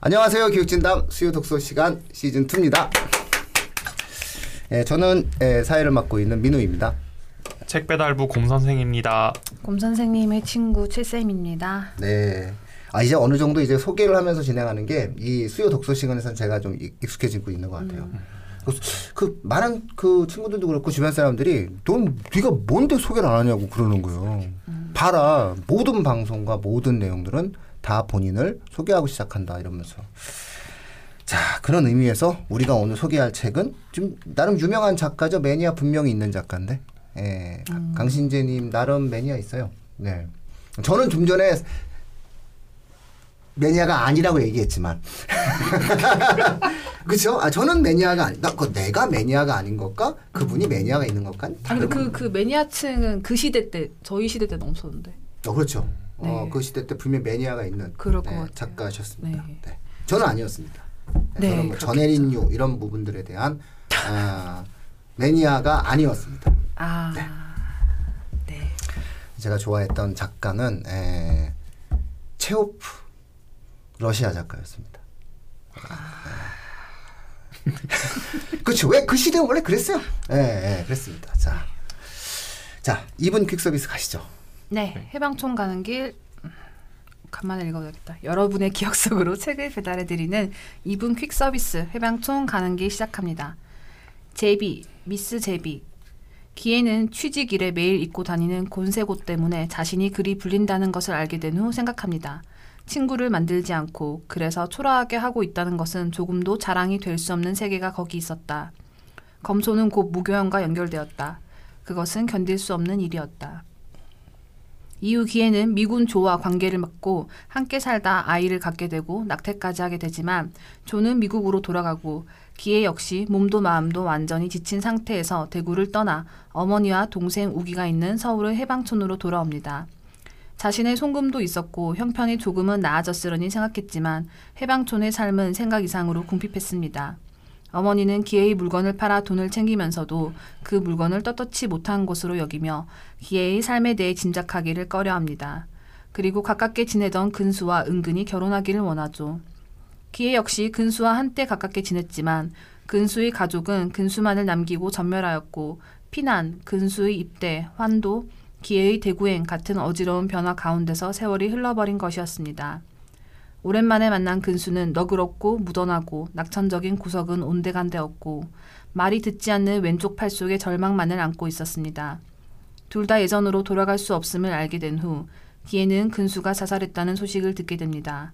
안녕하세요. 교육진담 수요 독서 시간 시즌 2입니다. 예, 저는 예, 사회를 맡고 있는 민우입니다. 책 배달부 곰 선생입니다. 곰 선생님의 친구 최쌤입니다. 네. 아 이제 어느 정도 이제 소개를 하면서 진행하는 게 이 수요 독서 시간에서는 제가 좀 익- 익숙해지고 있는 것 같아요. 그, 그 많은 그 친구들도 그렇고 주변 사람들이 넌 네가 뭔데 소개를 안 하냐고 그러는 거예요. 봐라 모든 방송과 모든 내용들은 다 본인을 소개하고 시작한다 이러면서. 자 그런 의미에서 우리가 오늘 소개할 책은 좀 나름 유명한 작가죠. 매니아 분명히 있는 작가인데. 예, 가- 강신재님 나름 매니아 있어요. 네. 저는 좀 전에 매니아가 아니라고 얘기했지만. 그렇죠? 아 저는 매니아가 아니 나그 내가 매니아가 아닌 것과 그분이 매니아가 있는 것과 다른 그, 그 매니아층은 그 시대 때 저희 시대 때는 없었는데. 어, 그렇죠. 어, 네. 그 시대 때 분명 매니아가 있는 네. 작가셨습니다. 네. 네. 저는 아니었습니다. 네, 저는 뭐. 전혜린유 이런 부분들에 대한 아, 매니아가 아니었습니다. 아. 네. 제가 좋아했던 작가는 에, 체오프 러시아 작가였습니다. 그렇죠. 왜 그 시대는 원래 그랬어요. 예, 예, 그랬습니다. 자, 자, 이분 퀵 서비스 가시죠. 네. 해방촌 가는 길 음, 간만에 읽어야겠다. 여러분의 기억 속으로 책을 배달해 드리는 이분 퀵 서비스 해방촌 가는 길 시작합니다. 제비, 미스 제비. 기에는 취직 일에 매일 입고 다니는 곤세옷 때문에 자신이 그리 불린다는 것을 알게 된 후 생각합니다. 친구를 만들지 않고 그래서 초라하게 하고 있다는 것은 조금도 자랑이 될 수 없는 세계가 거기 있었다. 검소는 곧 무교형과 연결되었다. 그것은 견딜 수 없는 일이었다. 이후 기에는 미군 조와 관계를 맺고 함께 살다 아이를 갖게 되고 낙태까지 하게 되지만 조는 미국으로 돌아가고 기에 역시 몸도 마음도 완전히 지친 상태에서 대구를 떠나 어머니와 동생 우기가 있는 서울의 해방촌으로 돌아옵니다. 자신의 송금도 있었고 형편이 조금은 나아졌으려니 생각했지만 해방촌의 삶은 생각 이상으로 궁핍했습니다. 어머니는 기회의 물건을 팔아 돈을 챙기면서도 그 물건을 떳떳이 못한 것으로 여기며 기회의 삶에 대해 짐작하기를 꺼려합니다. 그리고 가깝게 지내던 근수와 은근히 결혼하기를 원하죠. 기회 역시 근수와 한때 가깝게 지냈지만 근수의 가족은 근수만을 남기고 전멸하였고 피난, 근수의 입대, 환도, 기회의 대구행 같은 어지러운 변화 가운데서 세월이 흘러버린 것이었습니다. 오랜만에 만난 근수는 너그럽고 무던하고 낙천적인 구석은 온데간데 없고 말이 듣지 않는 왼쪽 팔 속에 절망만을 안고 있었습니다. 둘 다 예전으로 돌아갈 수 없음을 알게 된 후 기에는 근수가 자살했다는 소식을 듣게 됩니다.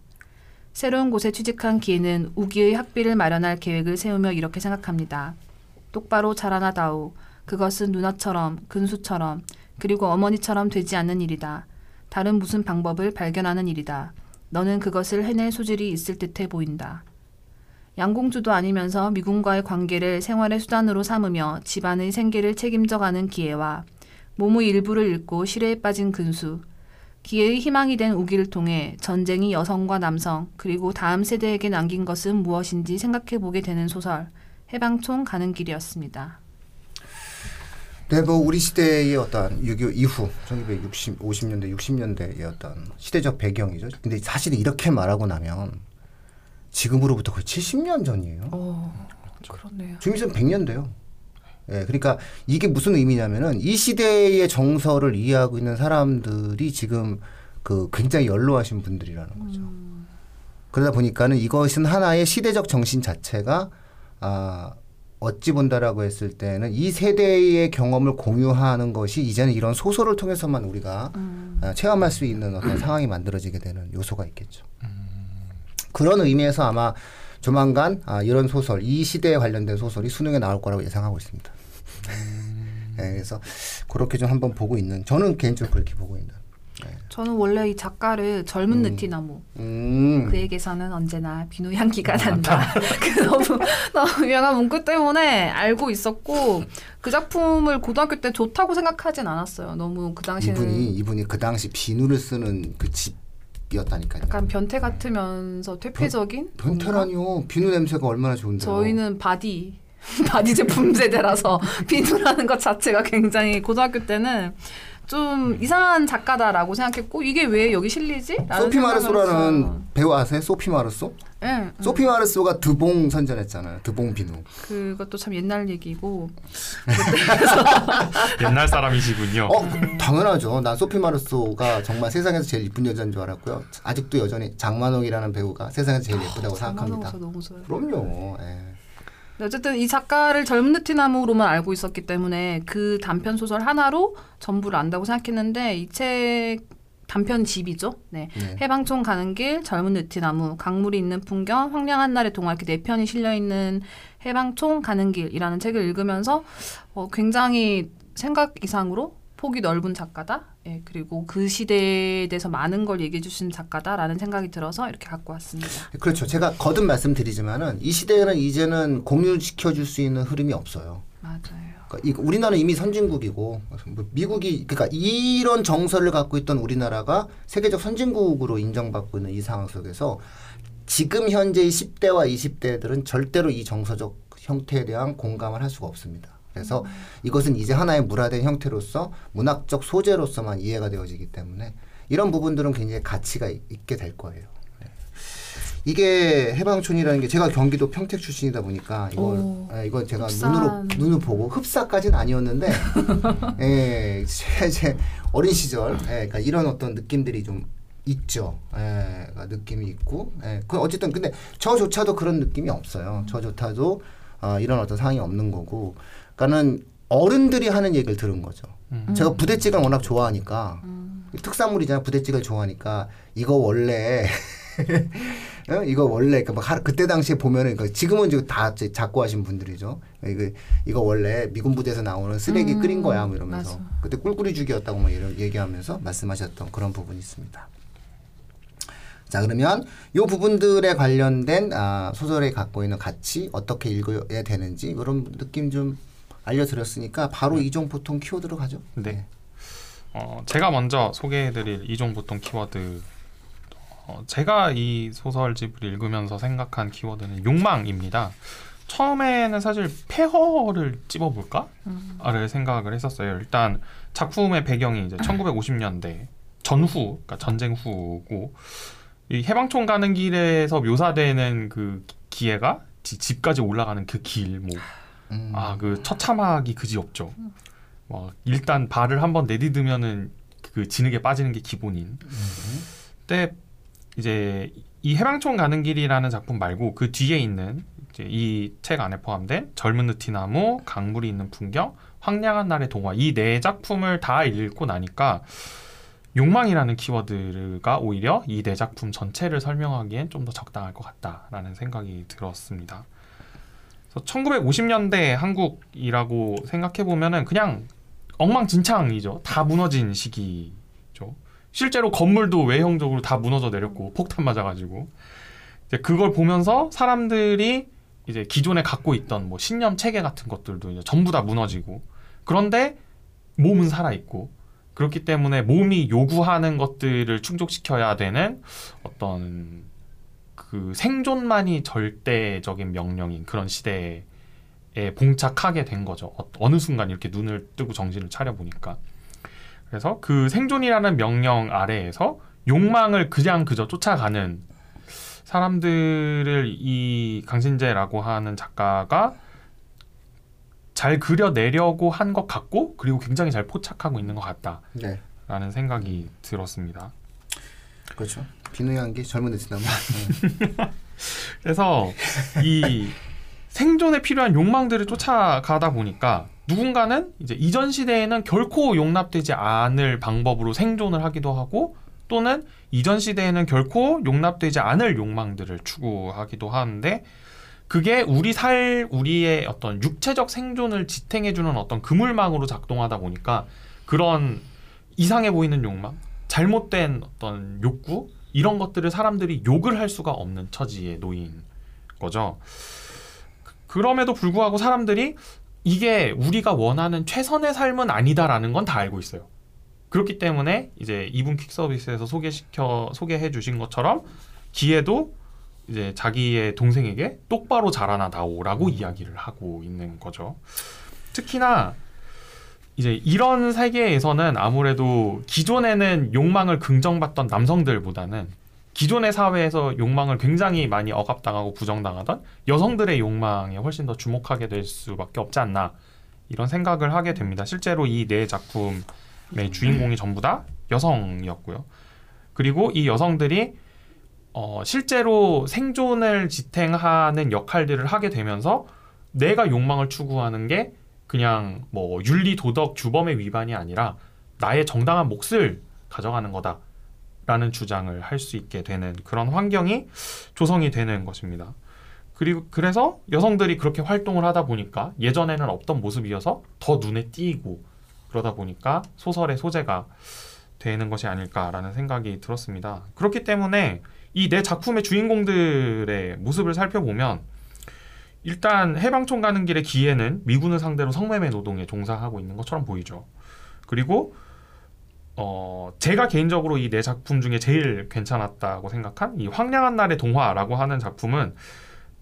새로운 곳에 취직한 기에는 우기의 학비를 마련할 계획을 세우며 이렇게 생각합니다. 똑바로 자라나다오. 그것은 누나처럼, 근수처럼, 그리고 어머니처럼 되지 않는 일이다. 다른 무슨 방법을 발견하는 일이다. 너는 그것을 해낼 소질이 있을 듯해 보인다. 양공주도 아니면서 미군과의 관계를 생활의 수단으로 삼으며 집안의 생계를 책임져가는 기회와 몸의 일부를 잃고 시래에 빠진 근수, 기회의 희망이 된 우기를 통해 전쟁이 여성과 남성 그리고 다음 세대에게 남긴 것은 무엇인지 생각해 보게 되는 소설 해방촌 가는 길이었습니다. 네, 뭐 우리 시대의 어떤 6.25 이후 1960, 50년대, 60년대의 어떤 시대적 배경이죠. 근데 사실은 이렇게 말하고 나면 지금으로부터 거의 70년 전이에요. 오, 그렇네요. 있으면 100년 돼요. 예, 그러니까 이게 무슨 의미냐면은 이 시대의 정서를 이해하고 있는 사람들이 지금 그 굉장히 연로하신 분들이라는 거죠. 그러다 보니까는 이것은 하나의 시대적 정신 자체가 아 어찌 본다라고 했을 때는 이 세대의 경험을 공유하는 것이 이제는 이런 소설을 통해서만 우리가 아, 체험할 수 있는 어떤 상황이 만들어지게 되는 요소가 있겠죠. 그런 의미에서 아마 조만간 아, 이런 소설, 이 시대에 관련된 소설이 수능에 나올 거라고 예상하고 있습니다. 네, 그래서 그렇게 좀 한번 보고 있는, 저는 개인적으로 그렇게 보고 있는. 네. 저는 원래 이 작가를 젊은 느티나무 음, 그에게서는 언제나 비누 향기가 난다. 그 너무 너무 유명한 문구 때문에 알고 있었고 그 작품을 고등학교 때 좋다고 생각하진 않았어요. 너무 그 당시에는 이분이 이분이 그 당시 비누를 쓰는 그 집이었다니까요. 약간 변태 같으면서 퇴폐적인 뭔가? 변태라니요. 비누 냄새가 얼마나 좋은데요. 저희는 바디 바디 제품 세대라서 비누라는 것 자체가 굉장히 고등학교 때는 좀 이상한 작가다라고 생각했고 이게 왜 여기 실리지? 소피 마르소라는. 배우 아세요? 소피 마르소? 예, 음. 소피 마르소가 드봉 선전했잖아요. 드봉 비누. 그것도 참 옛날 얘기고 옛날 사람이시군요. 어, 당연하죠. 난 소피 마르소가 정말 세상에서 제일 이쁜 여자인 줄 알았고요. 아직도 여전히 장만옥이라는 배우가 세상에서 제일 예쁘다고 생각합니다. 너무 좋아요. 그럼요. 예. 네, 어쨌든 이 작가를 젊은 느티나무로만 알고 있었기 때문에 그 단편 소설 하나로 전부를 안다고 생각했는데 이 책 단편 집이죠. 네. 네. 해방촌 가는 길, 젊은 느티나무, 강물이 있는 풍경, 황량한 날의 동화 이렇게 네 편이 실려 있는 해방촌 가는 길이라는 책을 읽으면서 어, 굉장히 생각 이상으로 폭이 넓은 작가다. 예, 그리고 그 시대에 대해서 많은 걸 얘기해 주신 작가다라는 생각이 들어서 이렇게 갖고 왔습니다. 그렇죠. 제가 거듭 말씀드리지만은 이 시대에는 이제는 공유시켜 줄 수 있는 흐름이 없어요. 맞아요. 그러니까 이- 우리나라는 이미 선진국이고 뭐 미국이 그러니까 이런 정서를 갖고 있던 우리나라가 세계적 선진국으로 인정받고 있는 이 상황 속에서 지금 현재의 10대와 20대들은 절대로 이 정서적 형태에 대한 공감을 할 수가 없습니다. 그래서 이것은 이제 하나의 문화된 형태로서 문학적 소재로서만 이해가 되어지기 때문에 이런 부분들은 굉장히 가치가 있- 있게 될 거예요. 네. 이게 해방촌이라는 게 제가 경기도 평택 출신이다 보니까 이걸 오, 예, 이건 제가 흡산. 눈으로 눈을 보고 흡사까지는 아니었는데 예, 제, 제 어린 시절 예, 그러니까 이런 어떤 느낌들이 좀 있죠. 예, 그러니까 느낌이 있고 예, 그 어쨌든 근데 저조차도 그런 느낌이 없어요. 저조차도 어, 이런 어떤 상황이 없는 거고, 그러니까는 어른들이 하는 얘기를 들은 거죠. 음. 제가 부대찌개를 워낙 좋아하니까 특산물이잖아 부대찌개를 좋아하니까 이거 원래 어? 이거 원래 그막 하- 그때 당시에 보면은 그 지금은 지금 다 이제 작고 하신 분들이죠. 이거 이거 원래 미군 부대에서 나오는 쓰레기 음, 끓인 거야 뭐 이러면서 맞아. 그때 꿀꿀이 죽이었다고 뭐 이런 얘기하면서 말씀하셨던 그런 부분이 있습니다. 자 그러면 이 부분들에 관련된 아, 소설에 갖고 있는 가치 어떻게 읽어야 되는지 이런 느낌 좀 알려드렸으니까 바로 이종 보통 키워드로 가죠. 네. 어, 제가 먼저 소개해드릴 이종 보통 키워드. 어, 제가 이 소설집을 읽으면서 생각한 키워드는 욕망입니다. 처음에는 사실 폐허를 찝어볼까? 를 생각을 했었어요. 일단 작품의 배경이 이제 1950년대 전후, 그러니까 전쟁 후고 이 해방촌 가는 길에서 묘사되는 그 기회가 지- 집까지 올라가는 그 길, 뭐 음. 아, 그 처참하기 그지 없죠. 뭐 일단 발을 한번 내디드면은 그 진흙에 빠지는 게 기본인. 근데 이제 이 해방촌 가는 길이라는 작품 말고 그 뒤에 있는 이제 이 책 안에 포함된 젊은 느티나무, 강물이 있는 풍경, 황량한 날의 동화 이 네 작품을 다 읽고 나니까 욕망이라는 키워드가 오히려 이 네 작품 전체를 설명하기엔 좀 더 적당할 것 같다라는 생각이 들었습니다. 그래서 1950년대 한국이라고 생각해 보면은 그냥 엉망진창이죠. 다 무너진 시기죠. 실제로 건물도 외형적으로 다 무너져 내렸고 폭탄 맞아가지고 이제 그걸 보면서 사람들이 이제 기존에 갖고 있던 뭐 신념 체계 같은 것들도 이제 전부 다 무너지고 그런데 몸은 살아 있고 그렇기 때문에 몸이 요구하는 것들을 충족시켜야 되는 어떤 그 생존만이 절대적인 명령인 그런 시대에 봉착하게 된 거죠. 어- 어느 순간 이렇게 눈을 뜨고 정신을 차려 보니까. 그래서 그 생존이라는 명령 아래에서 욕망을 그냥 그저 쫓아가는 사람들을 이 강신재라고 하는 작가가 잘 그려내려고 한 것 같고 그리고 굉장히 잘 포착하고 있는 것 같다라는 네, 생각이 들었습니다. 그렇죠. 비누의 한기 젊은. 네. 그래서 이 생존에 필요한 욕망들을 쫓아가다 보니까 누군가는 이제 이전 시대에는 결코 용납되지 않을 방법으로 생존을 하기도 하고 또는 이전 시대에는 결코 용납되지 않을 욕망들을 추구하기도 하는데 그게 우리 살 우리의 어떤 육체적 생존을 지탱해주는 어떤 그물망으로 작동하다 보니까 그런 이상해 보이는 욕망, 잘못된 어떤 욕구 이런 것들을 사람들이 욕을 할 수가 없는 처지에 놓인 거죠. 그- 그럼에도 불구하고 사람들이 이게 우리가 원하는 최선의 삶은 아니다라는 건 다 알고 있어요. 그렇기 때문에 이제 이분 퀵 서비스에서 소개시켜 소개해 주신 것처럼 기회도 이제 자기의 동생에게 똑바로 자라나다오라고 이야기를 하고 있는 거죠. 특히나 이제 이런 세계에서는 아무래도 기존에는 욕망을 긍정받던 남성들보다는 기존의 사회에서 욕망을 굉장히 많이 억압당하고 부정당하던 여성들의 욕망에 훨씬 더 주목하게 될 수밖에 없지 않나 이런 생각을 하게 됩니다. 실제로 이 네 작품의 주인공이 전부 다 여성이었고요. 그리고 이 여성들이 어, 실제로 생존을 지탱하는 역할들을 하게 되면서 내가 욕망을 추구하는 게 그냥 뭐 윤리 도덕 규범의 위반이 아니라 나의 정당한 몫을 가져가는 거다 라는 주장을 할 수 있게 되는 그런 환경이 조성이 되는 것입니다. 그리고 그래서 여성들이 그렇게 활동을 하다 보니까 예전에는 없던 모습이어서 더 눈에 띄고 그러다 보니까 소설의 소재가 되는 것이 아닐까라는 생각이 들었습니다. 그렇기 때문에 이 내 작품의 주인공들의 모습을 살펴보면 일단 해방촌 가는 길의 기에는 미군을 상대로 성매매 노동에 종사하고 있는 것처럼 보이죠. 그리고 어 제가 개인적으로 이네 작품 중에 제일 괜찮았다고 생각한 이 황량한 날의 동화라고 하는 작품은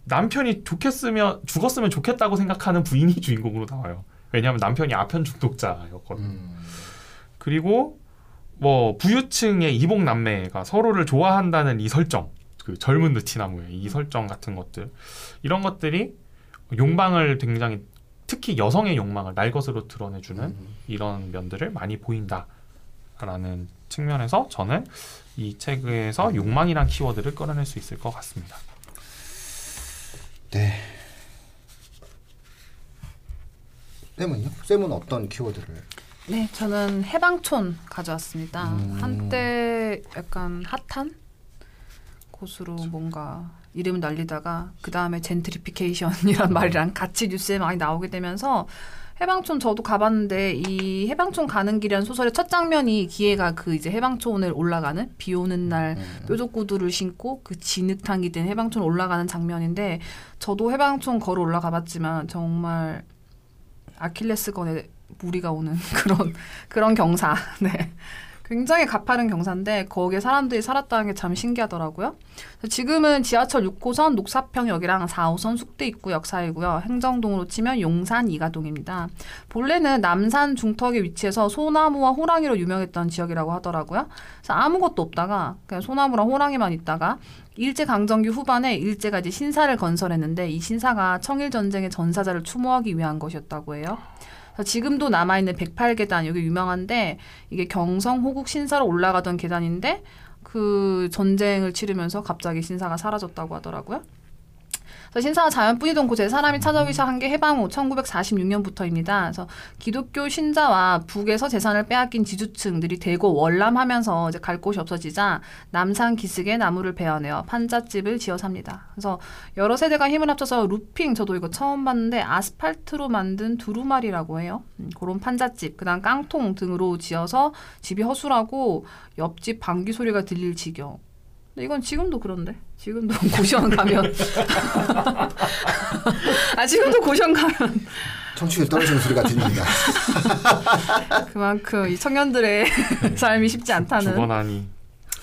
남편이 좋겠으면 죽었으면 좋겠다고 생각하는 부인이 주인공으로 나와요. 왜냐하면 남편이 아편 중독자였거든요. 음. 그리고 뭐 부유층의 이복 남매가 서로를 좋아한다는 이 설정, 그 젊은 느티나무의 이 설정 같은 것들 이런 것들이 욕망을 굉장히 특히 여성의 욕망을 날 것으로 드러내주는 음. 이런 면들을 많이 보인다라는 측면에서 저는 이 책에서 욕망이란 키워드를 끌어낼 수 있을 것 같습니다. 네. 쌤은요? 쌤은 어떤 키워드를? 네, 저는 해방촌 가져왔습니다. 음. 한때 약간 핫한 곳으로 뭔가 이름 날리다가 그 다음에 젠트리피케이션이란 말이랑 같이 뉴스에 많이 나오게 되면서 해방촌 저도 가봤는데 이 해방촌 가는 길이라는 소설의 첫 장면이 기회가 그 이제 해방촌을 올라가는 비 오는 날 음. 뾰족 구두를 신고 그 진흙탕이 된 해방촌 올라가는 장면인데 저도 해방촌 걸어 올라가 봤지만 정말 아킬레스건에 무리가 오는 그런 그런 경사. 네. 굉장히 가파른 경사인데 거기에 사람들이 살았다는 게 참 신기하더라고요. 지금은 지하철 6호선 녹사평역이랑 4호선 숙대 입구 역 사이고요. 행정동으로 치면 용산 이가동입니다. 본래는 남산 중턱에 위치해서 소나무와 호랑이로 유명했던 지역이라고 하더라고요. 그래서 아무것도 없다가 그냥 소나무랑 호랑이만 있다가 일제 강점기 후반에 일제가 이제 신사를 건설했는데 이 신사가 청일 전쟁의 전사자를 추모하기 위한 것이었다고 해요. 지금도 남아있는 108계단 여기 유명한데 이게 경성 호국 신사로 올라가던 계단인데 그 전쟁을 치르면서 갑자기 신사가 사라졌다고 하더라고요. 그래서 신사가 자연뿐이던 곳에 사람이 찾아오기 시작한 게 해방 후 1946년부터입니다. 그래서 기독교 신자와 북에서 재산을 빼앗긴 지주층들이 대거 월남하면서 이제 갈 곳이 없어지자 남산 기슭에 나무를 베어내어 판잣집을 지어 삽니다. 그래서 여러 세대가 힘을 합쳐서 루핑 저도 이거 처음 봤는데 아스팔트로 만든 두루마리라고 해요. 음, 그런 판잣집, 그다음 깡통 등으로 지어서 집이 허술하고 옆집 방귀 소리가 들릴 지경. 근데 이건 지금도 그런데. 지금도 고시원 가면. 아 지금도 고시원 가면. 청취율 떨어지는 소리가 들립니다. 그만큼 이 청년들의 삶이 쉽지 않다는. 주거난이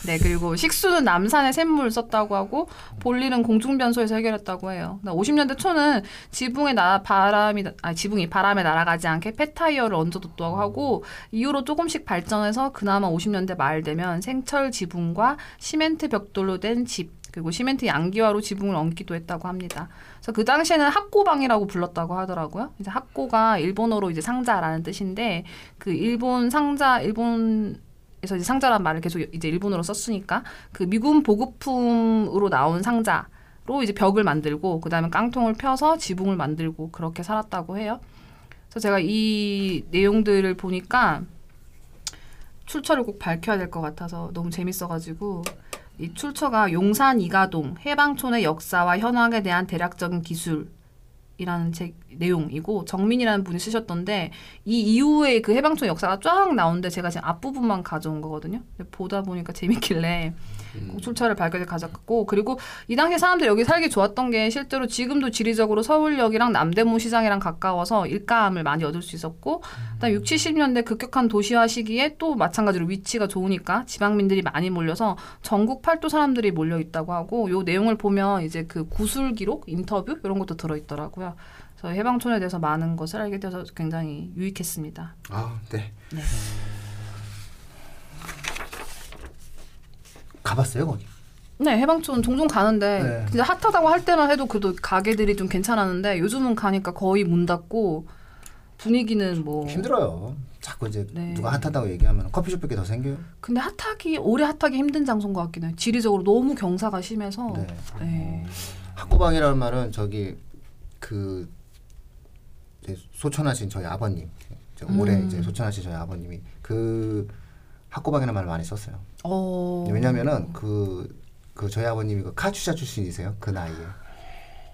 네 그리고 식수는 남산에 샘물 썼다고 하고 볼일은 공중변소에서 해결했다고 해요. 50년대 초는 지붕에 나 바람이 아 지붕이 바람에 날아가지 않게 폐타이어를 얹어뒀다고 하고 이후로 조금씩 발전해서 그나마 50년대 말 되면 생철 지붕과 시멘트 벽돌로 된 집 그리고 시멘트 양기화로 지붕을 얹기도 했다고 합니다. 그래서 그 당시에는 학고방이라고 불렀다고 하더라고요. 이제 학고가 일본어로 이제 상자라는 뜻인데 그 일본 상자 일본 에서 이제 상자란 말을 계속 이제 일본어로 썼으니까 그 미군 보급품으로 나온 상자로 이제 벽을 만들고 그다음에 깡통을 펴서 지붕을 만들고 그렇게 살았다고 해요. 그래서 제가 이 내용들을 보니까 출처를 꼭 밝혀야 될 것 같아서 너무 재밌어가지고 이 출처가 용산 이가동 해방촌의 역사와 현황에 대한 대략적인 기술 이라는 책 내용이고 정민이라는 분이 쓰셨던데 이 이후에 그 해방촌 역사가 쫙 나오는데 제가 지금 앞부분만 가져온 거거든요. 보다 보니까 재밌길래 꼭 출처를 발견해 가져갔고 그리고 이 당시에 사람들이 여기 살기 좋았던 게 실제로 지금도 지리적으로 서울역이랑 남대문 시장이랑 가까워서 일감을 많이 얻을 수 있었고 그다음 6, 70년대 급격한 도시화 시기에 또 마찬가지로 위치가 좋으니까 지방민들이 많이 몰려서 전국 팔도 사람들이 몰려 있다고 하고 요 내용을 보면 이제 그 구술 기록 인터뷰 이런 것도 들어 있더라고요. 그래서 해방촌에 대해서 많은 것을 알게 되어서 굉장히 유익했습니다. 아, 네. 네. 가봤어요 거기? 네, 해방촌 종종 가는데 네. 진짜 핫하다고 할 때만 해도 그래도 가게들이 좀 괜찮았는데 요즘은 가니까 거의 문 닫고 분위기는 뭐 힘들어요. 자꾸 이제 네. 누가 핫하다고 얘기하면 커피숍밖에 더 생겨요. 근데 핫하기 오래 핫하기 힘든 장소인 것 같긴 해요. 지리적으로 너무 경사가 심해서 네. 네. 학고방이라는 말은 저기 그 소천하신 저희 아버님, 음. 이제 소천하신 저희 아버님이 그 학고방이라는 말을 많이 썼어요. 어. 왜냐면은 그, 그 저희 아버님이 그 카츄샤 출신이세요. 그 나이에.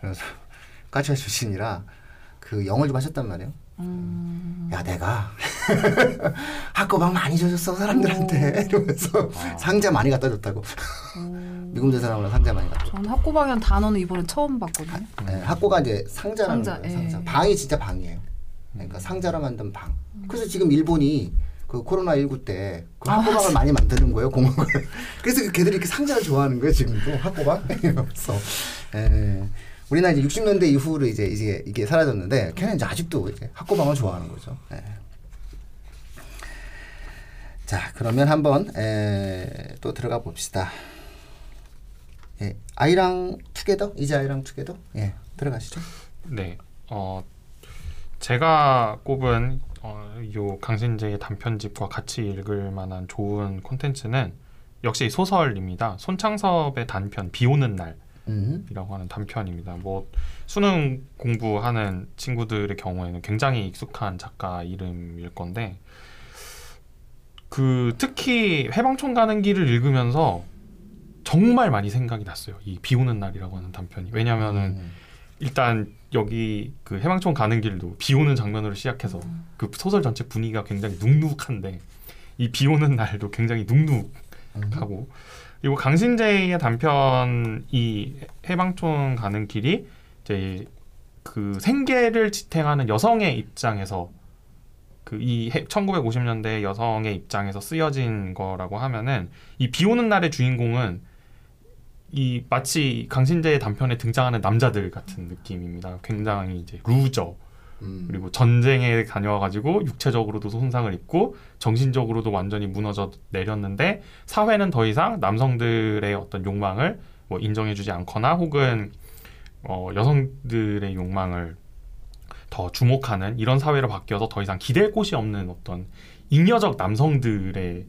그래서 카츄샤 출신이라 그 영어를 좀 하셨단 말이에요. 음. 야 내가 학고방 많이 줘줬어 사람들한테 이러면서 상자 많이 갖다 줬다고 미국 대사람으로 상자 많이 갖다 줬 저는 학고방이라는 단어는 이번에 처음 봤거든요. 네, 학고가 이제 상자라는 상자, 거예요. 상자. 예. 방이 진짜 방이에요. 그러니까 상자로 만든 방. 그래서 지금 일본이 그 코로나 19 때그 아, 학고방을 많이 만드는 거예요 공원을. 그래서 그 걔들이 이렇게 상자를 좋아하는 거예요 지금도 학고방 이러면서. 예. 우리나라 이제 60년대 이후로 이제 이제 이게 사라졌는데 걔는 이제 아직도 이제 학고방을 좋아하는 거죠. 예. 자 그러면 한번 에, 또 들어가 봅시다. 예, 아이랑 투게더 이제 아이랑 투게더 예 들어가시죠. 네. 어 제가 꼽은 어, 요 강신재의 단편집과 같이 읽을 만한 좋은 콘텐츠는 역시 소설입니다. 손창섭의 단편 비 오는 음. 날이라고 하는 단편입니다. 뭐 수능 공부하는 친구들의 경우에는 굉장히 익숙한 작가 이름일 건데 그 특히 해방촌 가는 길을 읽으면서 정말 많이 생각이 났어요. 이 비 오는 날이라고 하는 단편이. 왜냐면은 음. 일단 여기 그 해방촌 가는 길도 비 오는 장면으로 시작해서 그 소설 전체 분위기가 굉장히 눅눅한데 이 비 오는 날도 굉장히 눅눅하고 그리고 강신재의 단편 이 해방촌 가는 길이 이제 그 생계를 지탱하는 여성의 입장에서 그 이 1950년대 여성의 입장에서 쓰여진 거라고 하면은 이 비 오는 날의 주인공은 이 마치 강신재의 단편에 등장하는 남자들 같은 느낌입니다. 굉장히 이제 루저 음. 그리고 전쟁에 다녀와가지고 육체적으로도 손상을 입고 정신적으로도 완전히 무너져 내렸는데 사회는 더 이상 남성들의 어떤 욕망을 뭐 인정해주지 않거나 혹은 어, 여성들의 욕망을 더 주목하는 이런 사회로 바뀌어서 더 이상 기댈 곳이 없는 어떤 잉여적 남성들의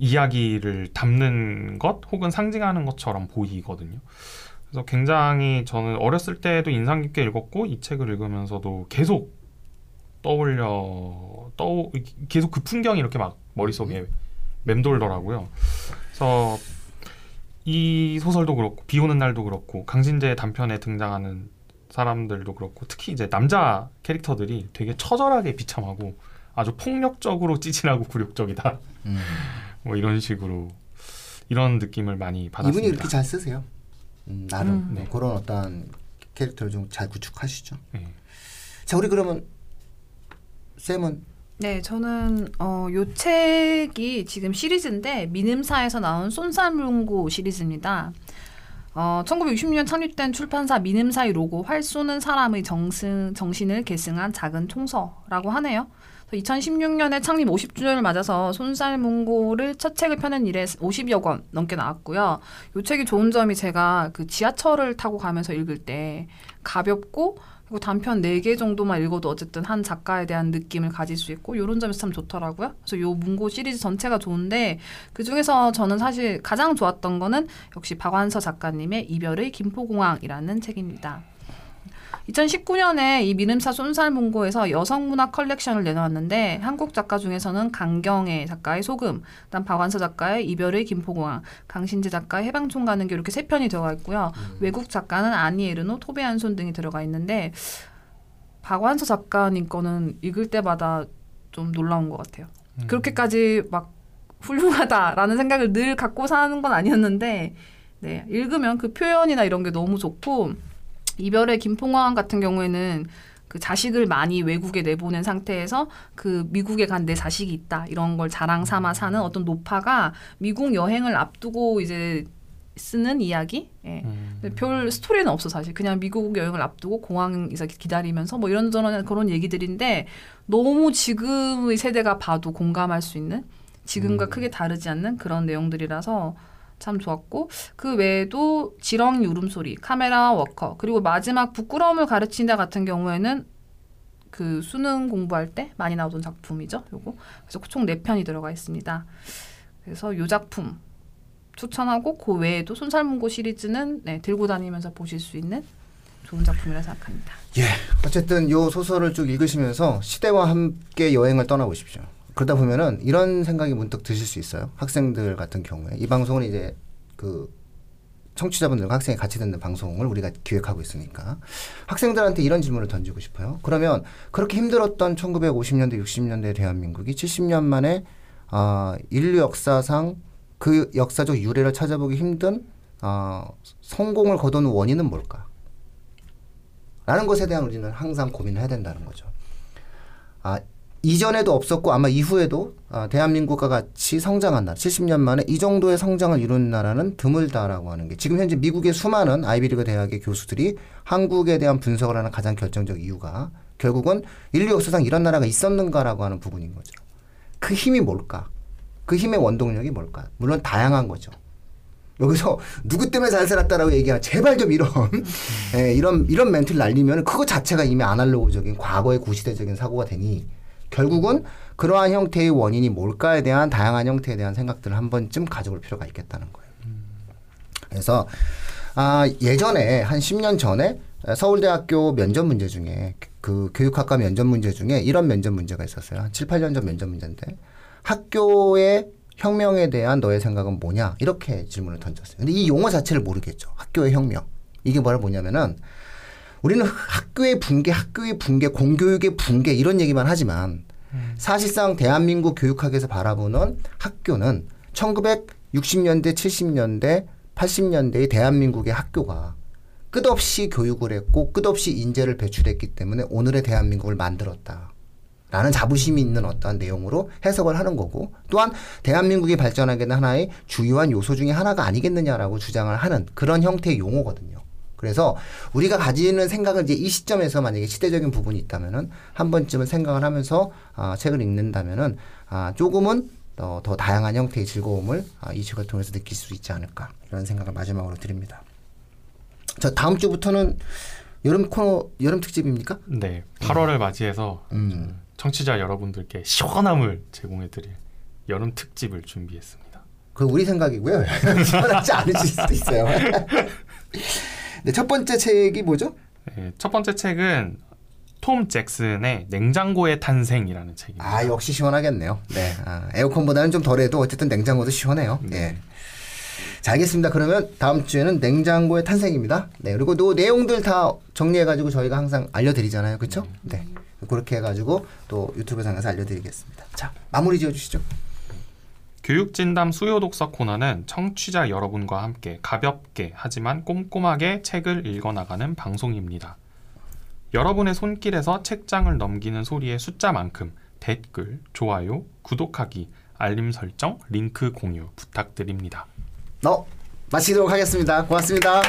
이야기를 담는 것 혹은 상징하는 것처럼 보이거든요. 그래서 굉장히 저는 어렸을 때도 인상 깊게 읽었고 이 책을 읽으면서도 계속 떠올려 떠 계속 그 풍경이 이렇게 막 머릿속에 맴돌더라고요. 그래서 이 소설도 그렇고 비 오는 날도 그렇고 강신재 단편에 등장하는 사람들도 그렇고 특히 이제 남자 캐릭터들이 되게 처절하게 비참하고 아주 폭력적으로 찌질하고 굴욕적이다. 음. 뭐 이런 식으로 이런 느낌을 많이 받았습니다. 이분이 이렇게 잘 쓰세요. 음, 나름 음. 네, 그런 어떤 캐릭터를 좀 잘 구축하시죠. 네. 자 우리 그러면 쌤은 네, 저는 어, 요 책이 지금 시리즈인데 민음사에서 나온 쏜살문고 시리즈입니다. 어, 1960년 창립된 출판사 민음사의 로고 활 쏘는 사람의 정승, 정신을 계승한 작은 총서라고 하네요. 2016년에 창립 50주년을 맞아서 손살문고를 첫 책을 펴낸 이래 50여 권 넘게 나왔고요. 이 책이 좋은 점이 제가 그 지하철을 타고 가면서 읽을 때 가볍고 그리고 단편 4개 정도만 읽어도 어쨌든 한 작가에 대한 느낌을 가질 수 있고 이런 점이 참 좋더라고요. 그래서 요 문고 시리즈 전체가 좋은데 그중에서 저는 사실 가장 좋았던 거는 역시 박완서 작가님의 이별의 김포공항이라는 책입니다. 2019년에 이 미름사 쏜살문고에서 여성문학 컬렉션을 내놓았는데 한국 작가 중에서는 강경애 작가의 소금, 그다음 박완서 작가의 이별의 김포공항, 강신재 작가의 해방촌 가는 게 이렇게 세 편이 들어가 있고요. 외국 작가는 아니 에르노, 토베 안손 등이 들어가 있는데 박완서 작가님 거는 읽을 때마다 좀 놀라운 것 같아요. 음. 그렇게까지 막 훌륭하다라는 생각을 늘 갖고 사는 건 아니었는데 네, 읽으면 그 표현이나 이런 게 너무 좋고 이별의 김포공항 같은 경우에는 그 자식을 많이 외국에 내보낸 상태에서 그 미국에 간 내 자식이 있다 이런 걸 자랑 삼아 사는 어떤 노파가 미국 여행을 앞두고 이제 쓰는 이야기. 예. 음. 근데 별 스토리는 없어 사실. 그냥 미국 여행을 앞두고 공항에서 기다리면서 뭐 이런저런 그런 얘기들인데 너무 지금의 세대가 봐도 공감할 수 있는 지금과 음. 크게 다르지 않는 그런 내용들이라서 참 좋았고 그 외에도 지렁이 울음소리, 카메라 워커 그리고 마지막 부끄러움을 가르친다 같은 경우에는 그 수능 공부할 때 많이 나오던 작품이죠. 요거 그래서 총 네 편이 들어가 있습니다. 그래서 요 작품 추천하고 그 외에도 손살문고 시리즈는 네, 들고 다니면서 보실 수 있는 좋은 작품이라 생각합니다. 예. 어쨌든 요 소설을 쭉 읽으시면서 시대와 함께 여행을 떠나보십시오. 그러다 보면은 이런 생각이 문득 드실 수 있어요. 학생들 같은 경우에 이 방송은 이제 그 청취자분들과 학생이 같이 듣는 방송을 우리가 기획하고 있으니까 학생들한테 이런 질문을 던지고 싶어요. 그러면 그렇게 힘들었던 1950년대, 60년대 대한민국이 70년 만에 아, 인류 역사상 그 역사적 유래를 찾아보기 힘든 아, 성공을 거둔 원인은 뭘까? 라는 것에 대한 우리는 항상 고민을 해야 된다는 거죠. 아, 이전에도 없었고 아마 이후에도 아, 대한민국과 같이 성장한 나라, 70년 만에 이 정도의 성장을 이룬 나라는 드물다라고 하는 게 지금 현재 미국의 수많은 아이비리그 대학의 교수들이 한국에 대한 분석을 하는 가장 결정적 이유가 결국은 인류 역사상 이런 나라가 있었는가라고 하는 부분인 거죠. 그 힘이 뭘까? 그 힘의 원동력이 뭘까? 물론 다양한 거죠. 여기서 누구 때문에 잘 살았다라고 얘기하면 제발 좀 이런 예, 이런 이런 멘트를 날리면 그거 자체가 이미 아날로그적인 과거의 구시대적인 사고가 되니 결국은 그러한 형태의 원인이 뭘까에 대한 다양한 형태에 대한 생각들을 한 번쯤 가져볼 필요가 있겠다는 거예요. 그래서 아, 예전에 한 10년 전에 서울대학교 면접 문제 중에 그 교육학과 면접 문제 중에 이런 면접 문제가 있었어요. 한 7, 8년 전 면접 문제인데 학교의 혁명에 대한 너의 생각은 뭐냐? 이렇게 질문을 던졌어요. 근데 이 용어 자체를 모르겠죠. 학교의 혁명. 이게 뭐라 뭐냐면은 우리는 학교의 붕괴, 학교의 붕괴, 공교육의 붕괴 이런 얘기만 하지만 사실상 대한민국 교육학에서 바라보는 학교는 1960년대, 70년대, 80년대의 대한민국의 학교가 끝없이 교육을 했고 끝없이 인재를 배출했기 때문에 오늘의 대한민국을 만들었다. 라는 자부심이 있는 어떠한 내용으로 해석을 하는 거고 또한 대한민국이 발전하게 된 하나의 주요한 요소 중에 하나가 아니겠느냐라고 주장을 하는 그런 형태의 용어거든요. 그래서 우리가 가지는 생각을 이제 이 시점에서 만약에 시대적인 부분이 있다면은 한 번쯤은 생각을 하면서 아, 책을 읽는다면은 아, 조금은 더, 더 다양한 형태의 즐거움을 아, 이 책을 통해서 느낄 수 있지 않을까 이런 생각을 마지막으로 드립니다. 자 다음 주부터는 여름 코너 여름 특집입니까? 네, 8월을 맞이해서 음. 청취자 여러분들께 시원함을 제공해드릴 여름 특집을 준비했습니다. 그 우리 생각이고요. 시원하지 않으실 수도 있어요. 네, 첫 번째 책이 뭐죠? 네, 첫 번째 책은 톰 잭슨의 냉장고의 탄생이라는 책입니다. 아 역시 시원하겠네요. 네, 아, 에어컨보다는 좀 덜해도 어쨌든 냉장고도 시원해요. 네. 자 알겠습니다. 그러면 다음 주에는 냉장고의 탄생입니다. 네 그리고 또 내용들 다 정리해가지고 저희가 항상 알려드리잖아요, 그렇죠? 네. 그렇게 해가지고 또 유튜브 상에서 알려드리겠습니다. 자 마무리 지어주시죠. 교육진담 수요독서 코너는 청취자 여러분과 함께 가볍게 하지만 꼼꼼하게 책을 읽어나가는 방송입니다. 여러분의 손길에서 책장을 넘기는 소리의 숫자만큼 댓글, 좋아요, 구독하기, 알림 설정, 링크 공유 부탁드립니다. 어 마치도록 하겠습니다. 고맙습니다.